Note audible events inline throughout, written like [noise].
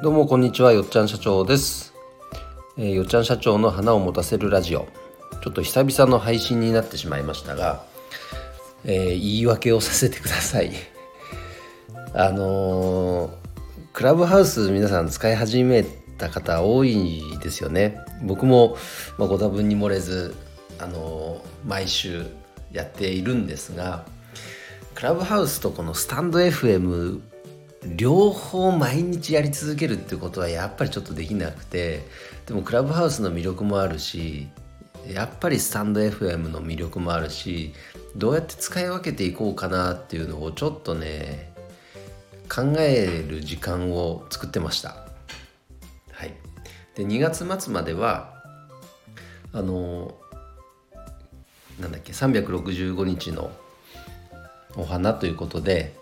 どうもこんにちはよっちゃん社長です、えー、よっちゃん社長の花を持たせるラジオ。ちょっと久々の配信になってしまいましたが、えー、言い訳をさせてください。[laughs] あのー、クラブハウス皆さん使い始めた方多いですよね。僕も、まあ、ご多分に漏れずあの毎週やっているんですがクラブハウスとこのスタンド FM 両方毎日やり続けるってことはやっぱりちょっとできなくてでもクラブハウスの魅力もあるしやっぱりスタンド FM の魅力もあるしどうやって使い分けていこうかなっていうのをちょっとね考える時間を作ってました。はい、で2月末まではあのなんだっけ365日のお花ということで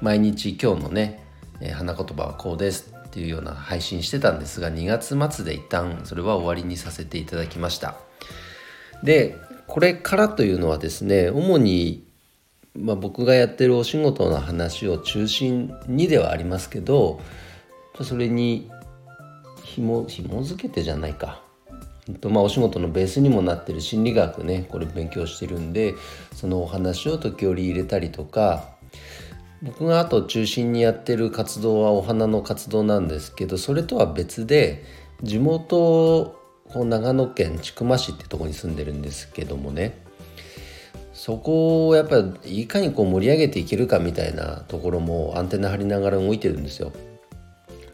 毎日今日のね、えー、花言葉はこうですっていうような配信してたんですが2月末で一旦それは終わりにさせていただきました。でこれからというのはですね主に、まあ、僕がやってるお仕事の話を中心にではありますけどそれにひも紐付けてじゃないか。とまあ、お仕事のベースにもなってる心理学ねこれ勉強してるんでそのお話を時折入れたりとか僕があと中心にやってる活動はお花の活動なんですけどそれとは別で地元長野県千曲市ってとこに住んでるんですけどもねそこをやっぱりいかにこう盛り上げていけるかみたいなところもアンテナ張りながら動いてるんですよ。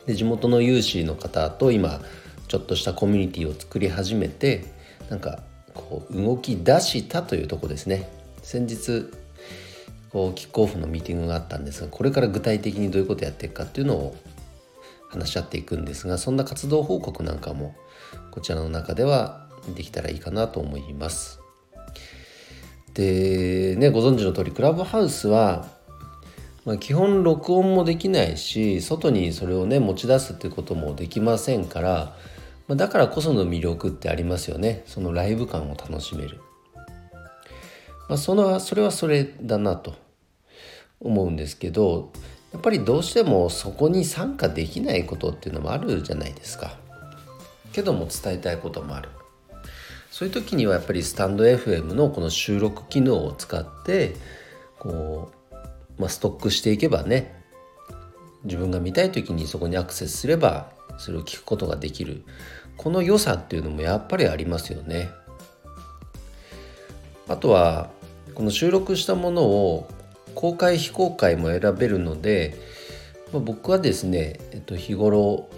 で地元の有志の方と今ちょっとしたコミュニティを作り始めてなんかこう動き出したというとこですね。先日こうキックオフのミーティングがあったんですがこれから具体的にどういうことやっていくかっていうのを話し合っていくんですがそんな活動報告なんかもこちらの中ではできたらいいかなと思います。でねご存知の通りクラブハウスは、まあ、基本録音もできないし外にそれをね持ち出すっていうこともできませんから、まあ、だからこその魅力ってありますよねそのライブ感を楽しめる。まあ、そのそれはそれだなと思うんですけどやっぱりどうしてもそこに参加できないことっていうのもあるじゃないですか。けども伝えたいこともある。そういう時にはやっぱりスタンド FM のこの収録機能を使ってこう、まあ、ストックしていけばね自分が見たい時にそこにアクセスすればそれを聞くことができるこの良さっていうのもやっぱりありますよね。あとはこの収録したものを公開非公開も選べるので、まあ、僕はですね、えっと、日頃、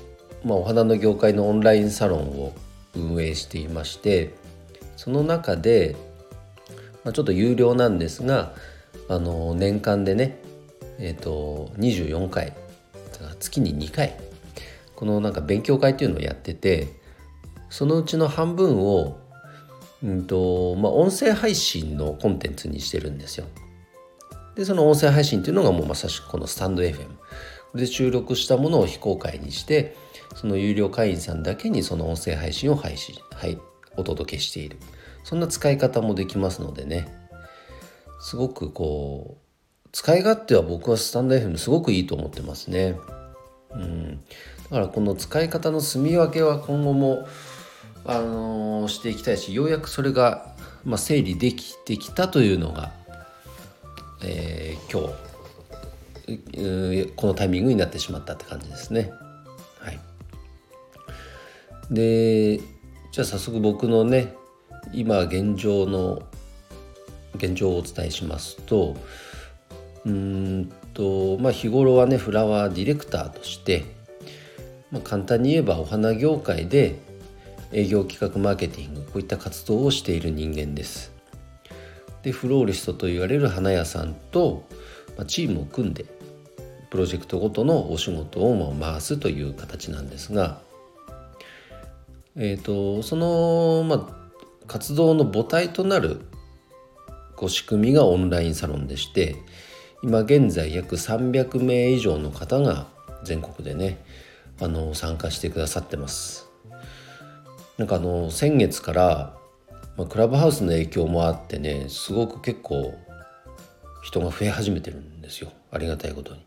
まあ、お花の業界のオンラインサロンを運営していましてその中で、まあ、ちょっと有料なんですがあの年間でね、えっと、24回月に2回このなんか勉強会っていうのをやっててそのうちの半分をうんとまあ、音声配信のコンテンツにしてるんですよ。でその音声配信っていうのがもうまさしくこのスタンド FM で収録したものを非公開にしてその有料会員さんだけにその音声配信を配信、はい、お届けしている。そんな使い方もできますのでね。すごくこう使い勝手は僕はスタンド FM すごくいいと思ってますね。うん、だからこの使い方の住み分けは今後もあのー、していきたいしようやくそれが、まあ、整理できてきたというのが、えー、今日このタイミングになってしまったって感じですね。はい、でじゃあ早速僕のね今現状の現状をお伝えしますとうんとまあ日頃はねフラワーディレクターとして、まあ、簡単に言えばお花業界で営業企画マーケティングこういった活動をしている人間ですでフローリストと言われる花屋さんと、まチームを組んでプロジェクトごとのお仕事を回すという形なんですがえっ、ー、とその、まあ、活動の母体となるこう仕組みがオンラインサロンでして今現在約300名以上の方が全国でねあの参加してくださってます。なんかあの先月から、まあ、クラブハウスの影響もあってねすごく結構人が増え始めてるんですよありがたいことに。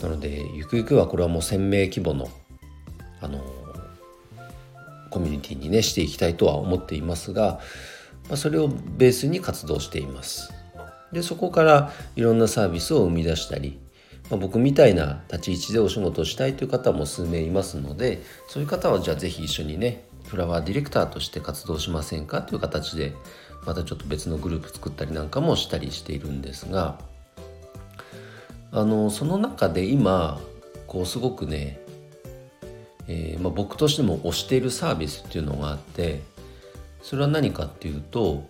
なのでゆくゆくはこれはもう1,000名規模のあのコミュニティにねしていきたいとは思っていますが、まあ、それをベースに活動しています。でそこからいろんなサービスを生み出したり、まあ、僕みたいな立ち位置でお仕事をしたいという方も数名いますのでそういう方はじゃあ是非一緒にねフラワーディレクターとして活動しませんか？という形でまたちょっと別のグループ作ったりなんかもしたりしているんですがあのその中で今こうすごくね、えー、まあ、僕としても推しているサービスっていうのがあってそれは何かっていうと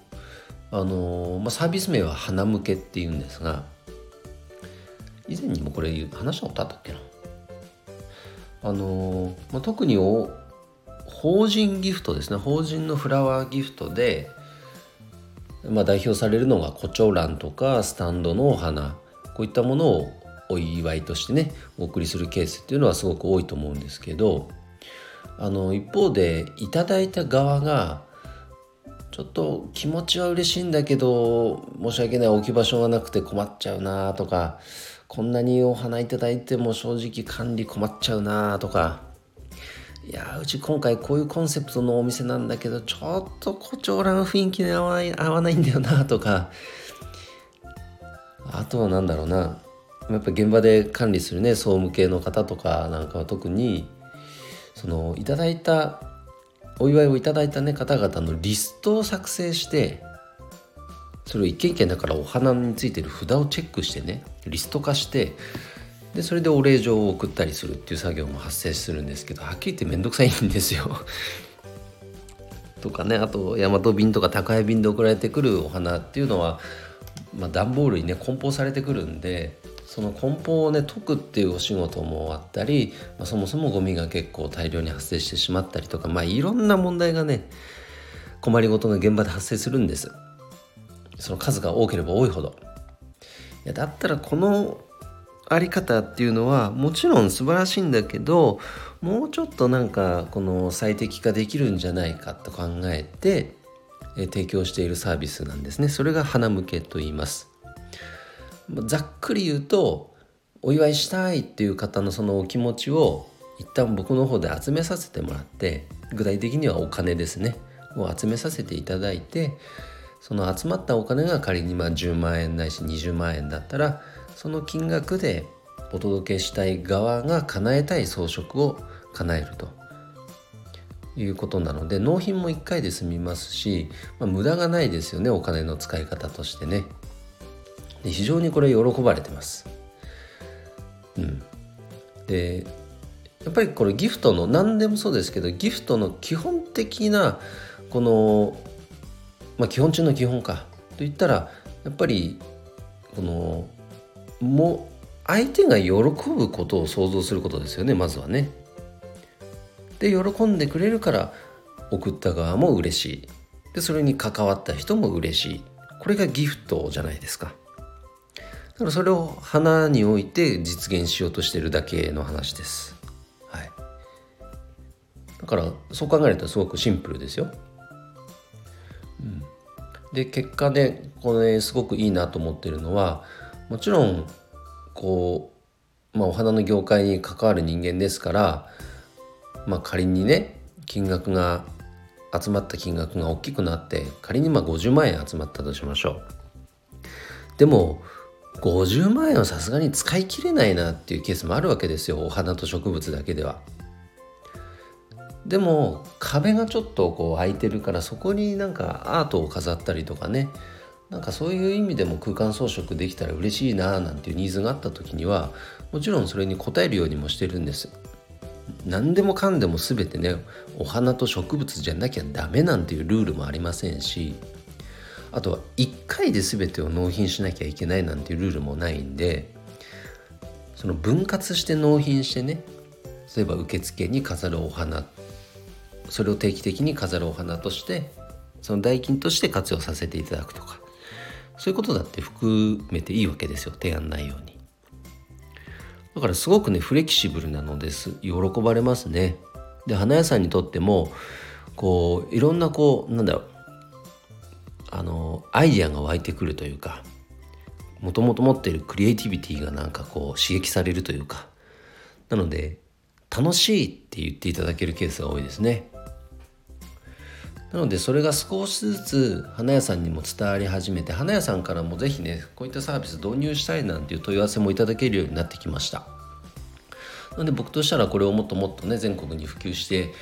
あの、まあ、サービス名は花向けっていうんですが以前にもこれ話したことあったっけな？あの、まあ、特に法人ギフトですね。法人のフラワーギフトで、まあ、代表されるのが胡蝶蘭とかスタンドのお花。こういったものをお祝いとしてねお送りするケースっていうのはすごく多いと思うんですけどあの一方でいただいた側がちょっと気持ちは嬉しいんだけど申し訳ない置き場所がなくて困っちゃうなとかこんなにお花いただいても正直管理困っちゃうなとかいやうち今回こういうコンセプトのお店なんだけどちょっと胡蝶蘭雰囲気に合わない合わないんだよなとか。あとは何だろうな。やっぱ現場で管理するね総務系の方とかなんかは特にそのいただいたお祝いをいただいた、ね、方々のリストを作成してそれを一軒一軒だからお花についてる札をチェックしてねリスト化してでそれでお礼状を送ったりするっていう作業も発生するんですけどはっきり言って面倒くさいんですよ。[laughs] とかねあと大和便とか宅配便で送られてくるお花っていうのは、まあ、段ボールにね梱包されてくるんでその梱包をね解くっていうお仕事もあったり、まあ、そもそもゴミが結構大量に発生してしまったりとかまあいろんな問題がね困りごとが現場で発生するんです。その数が多ければ多いほど。いやだったらこのあり方っていうのはもちろん素晴らしいんだけどもうちょっとなんかこの最適化できるんじゃないかと考えて提供しているサービスなんですね。それが花向けと言います。ざっくり言うとお祝いしたいっていう方のそのお気持ちを一旦僕の方で集めさせてもらって具体的にはお金ですね。を集めさせていただいてその集まったお金が仮にま10万円ないし20万円だったらその金額でお届けしたい側が叶えたい装飾を叶えるということなので納品も1回で済みますし、まあ、無駄がないですよねお金の使い方としてね。で非常にこれ喜ばれてます。うん。でやっぱりこれギフトの何でもそうですけどギフトの基本的なこのまあ基本中の基本かといったらやっぱりこのもう相手が喜ぶことを想像することですよねまずはね。で喜んでくれるから送った側も嬉しいでそれに関わった人も嬉しいこれがギフトじゃないですか。だからそれを花において実現しようとしてるだけの話です。はい。だからそう考えるとすごくシンプルですよ。うん、で結果でこれすごくいいなと思ってるのはもちろんこう、まあ、お花の業界に関わる人間ですから、まあ、仮にね金額が集まった金額が大きくなって仮にまあ50万円集まったとしましょう。でも50万円はさすがに使い切れないなっていうケースもあるわけですよお花と植物だけでは。でも壁がちょっとこう空いてるからそこになんかアートを飾ったりとかねなんかそういう意味でも空間装飾できたら嬉しいななんていうニーズがあった時にはもちろんそれに応えるようにもしてるんです。何でもかんでも全てねお花と植物じゃなきゃダメなんていうルールもありませんしあとは1回で全てを納品しなきゃいけないなんていうルールもないんでその分割して納品してね例えば受付に飾るお花それを定期的に飾るお花としてその代金として活用させていただくとかそういうことだって含めていいわけですよ。提案内容に。だからすごくねフレキシブルなのです。喜ばれますね。で花屋さんにとってもこういろんなこうなんだろう。あのアイディアが湧いてくるというかもともと持っているクリエイティビティがなんかこう刺激されるというか。なので楽しいって言っていただけるケースが多いですね。なのでそれが少しずつ花屋さんにも伝わり始めて花屋さんからも是非ねこういったサービス導入したいなんていう問い合わせもいただけるようになってきました。なので僕としたらこれをもっともっとね全国に普及して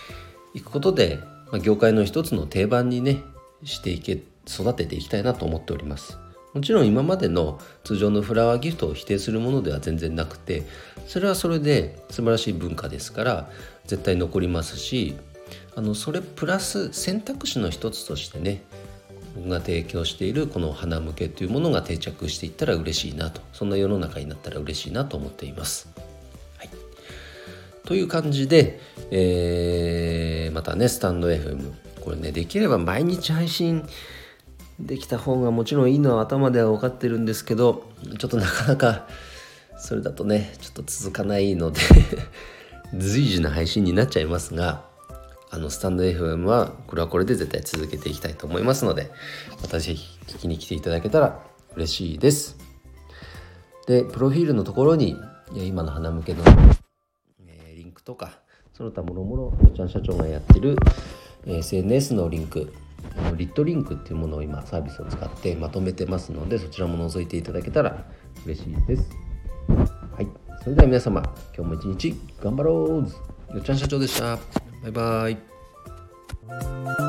いくことで、まあ、業界の一つの定番にねしていけ育てていきたいなと思っております。もちろん今までの通常のフラワーギフトを否定するものでは全然なくてそれはそれで素晴らしい文化ですから絶対残りますしあのそれプラス選択肢の一つとしてね僕が提供しているこの花向けというものが定着していったら嬉しいなとそんな世の中になったら嬉しいなと思っています。はい、という感じで、えー、またねスタンド FM これねできれば毎日配信できた方がもちろんいいのは頭では分かってるんですけどちょっとなかなかそれだとねちょっと続かないので [laughs] 随時な配信になっちゃいますがあのスタンド FM はこれはこれで絶対続けていきたいと思いますのでまたぜひ聞きに来ていただけたら嬉しいです。でプロフィールのところに今の花向けの、えー、リンクとかその他もろもろちゃん社長がやってる SNS のリンクリットリンクっていうものを今サービスを使ってまとめてますのでそちらも覗いていただけたら嬉しいです。はい。それでは皆様今日も一日頑張ろうよっちゃん社長でした。バイバイ。